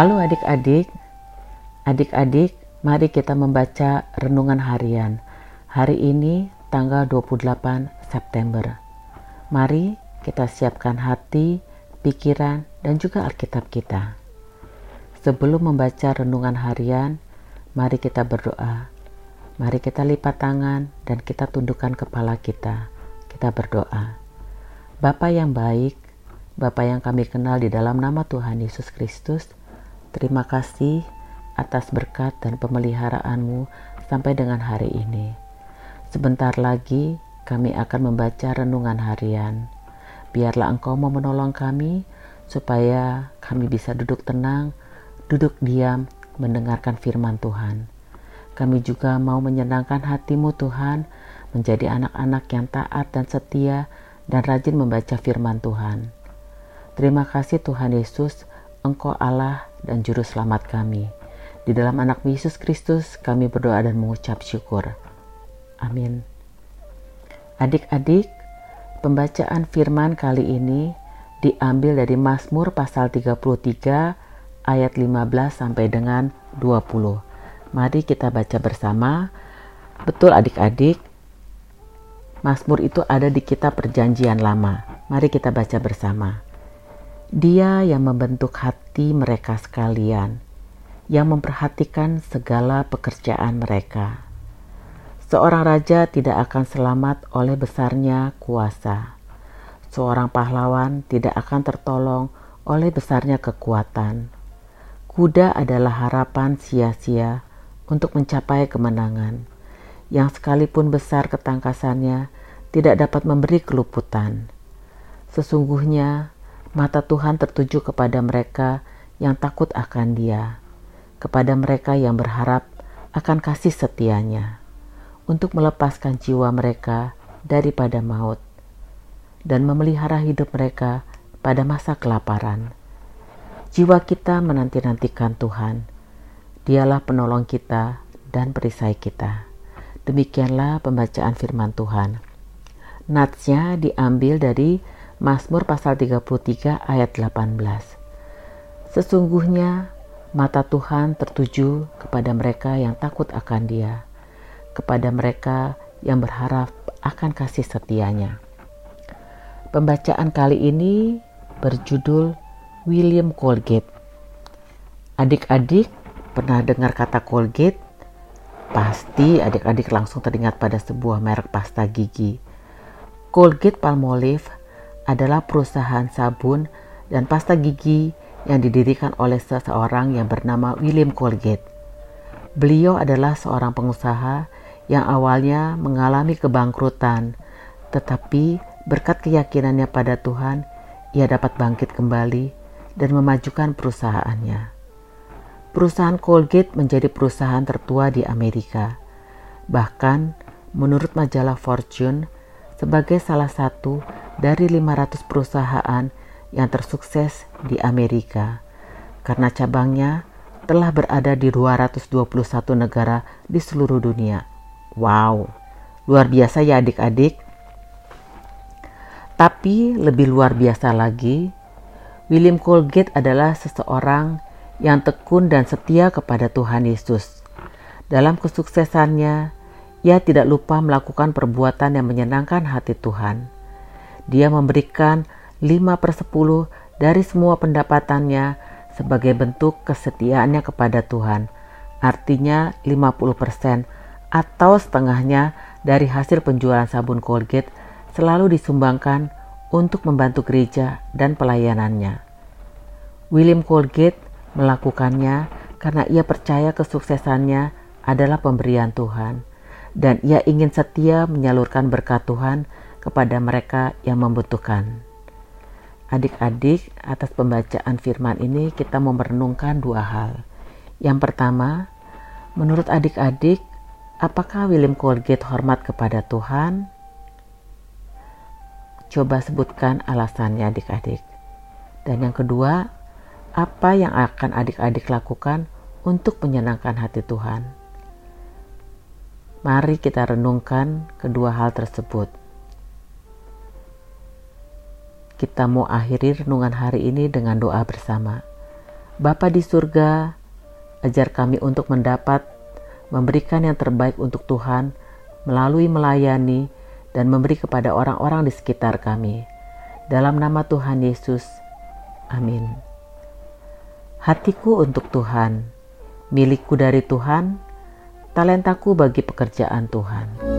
Halo adik-adik, adik-adik mari kita membaca renungan harian. Hari ini tanggal 28 September. Mari kita siapkan hati, pikiran, dan juga Alkitab kita. Sebelum membaca renungan harian, mari kita berdoa. Mari kita lipat tangan dan kita tundukkan kepala kita. Kita berdoa. Bapa yang baik, Bapa yang kami kenal di dalam nama Tuhan Yesus Kristus, Terima kasih atas berkat dan pemeliharaanmu sampai dengan hari ini. Sebentar lagi kami akan membaca renungan harian. Biarlah engkau mau menolong kami supaya kami bisa duduk tenang, duduk diam, mendengarkan firman Tuhan. Kami juga mau menyenangkan hatimu Tuhan, menjadi anak-anak yang taat dan setia dan rajin membaca firman Tuhan. Terima kasih Tuhan Yesus, Engkau Allah dan Juru Selamat kami. Di dalam anak Yesus Kristus kami berdoa dan mengucap syukur. Amin. Adik-adik, pembacaan firman kali ini diambil dari Mazmur pasal 33 ayat 15 sampai dengan 20. Mari kita baca bersama. Betul adik-adik, Mazmur itu ada di kitab perjanjian lama. Mari kita baca bersama. Dia yang membentuk hati mereka sekalian, yang memperhatikan segala pekerjaan mereka. Seorang raja tidak akan selamat oleh besarnya kuasa. Seorang pahlawan tidak akan tertolong oleh besarnya kekuatan. Kuda adalah harapan sia-sia untuk mencapai kemenangan, yang sekalipun besar ketangkasannya tidak dapat memberi keluputan. Sesungguhnya, Mata Tuhan tertuju kepada mereka yang takut akan Dia, kepada mereka yang berharap akan kasih setianya, untuk melepaskan jiwa mereka daripada maut dan memelihara hidup mereka pada masa kelaparan. Jiwa kita menanti-nantikan Tuhan. Dialah penolong kita dan perisai kita. Demikianlah pembacaan firman Tuhan. Natsnya diambil dari Mazmur pasal 33 ayat 18. Sesungguhnya mata Tuhan tertuju kepada mereka yang takut akan Dia, kepada mereka yang berharap akan kasih setianya. Pembacaan kali ini berjudul William Colgate. Adik-adik pernah dengar kata Colgate? Pasti adik-adik langsung teringat pada sebuah merek pasta gigi. Colgate Palmolive adalah perusahaan sabun dan pasta gigi yang didirikan oleh seseorang yang bernama William Colgate. Beliau adalah seorang pengusaha yang awalnya mengalami kebangkrutan, tetapi berkat keyakinannya pada Tuhan, ia dapat bangkit kembali dan memajukan perusahaannya. Perusahaan Colgate menjadi perusahaan tertua di Amerika. Bahkan, menurut majalah Fortune, sebagai salah satu dari 500 perusahaan yang tersukses di Amerika karena cabangnya telah berada di 221 negara di seluruh dunia. Wow, luar biasa ya adik-adik. Tapi lebih luar biasa lagi, William Colgate adalah seseorang yang tekun dan setia kepada Tuhan Yesus. Dalam kesuksesannya, ia tidak lupa melakukan perbuatan yang menyenangkan hati Tuhan. Dia memberikan 5 per 10 dari semua pendapatannya sebagai bentuk kesetiaannya kepada Tuhan. Artinya 50% atau setengahnya dari hasil penjualan sabun Colgate selalu disumbangkan untuk membantu gereja dan pelayanannya. William Colgate melakukannya karena ia percaya kesuksesannya adalah pemberian Tuhan dan ia ingin setia menyalurkan berkat Tuhan kepada mereka yang membutuhkan. Adik-adik, atas pembacaan firman ini kita mau merenungkan dua hal. Yang pertama, menurut adik-adik, apakah William Colgate hormat kepada Tuhan? Coba sebutkan alasannya adik-adik. Dan yang kedua, apa yang akan adik-adik lakukan untuk menyenangkan hati Tuhan? Mari kita renungkan kedua hal tersebut. Kita mau akhiri renungan hari ini dengan doa bersama. Bapa di surga, ajar kami untuk mendapat memberikan yang terbaik untuk Tuhan melalui melayani dan memberi kepada orang-orang di sekitar kami. Dalam nama Tuhan Yesus, amin. Hatiku untuk Tuhan, milikku dari Tuhan, talentaku bagi pekerjaan Tuhan.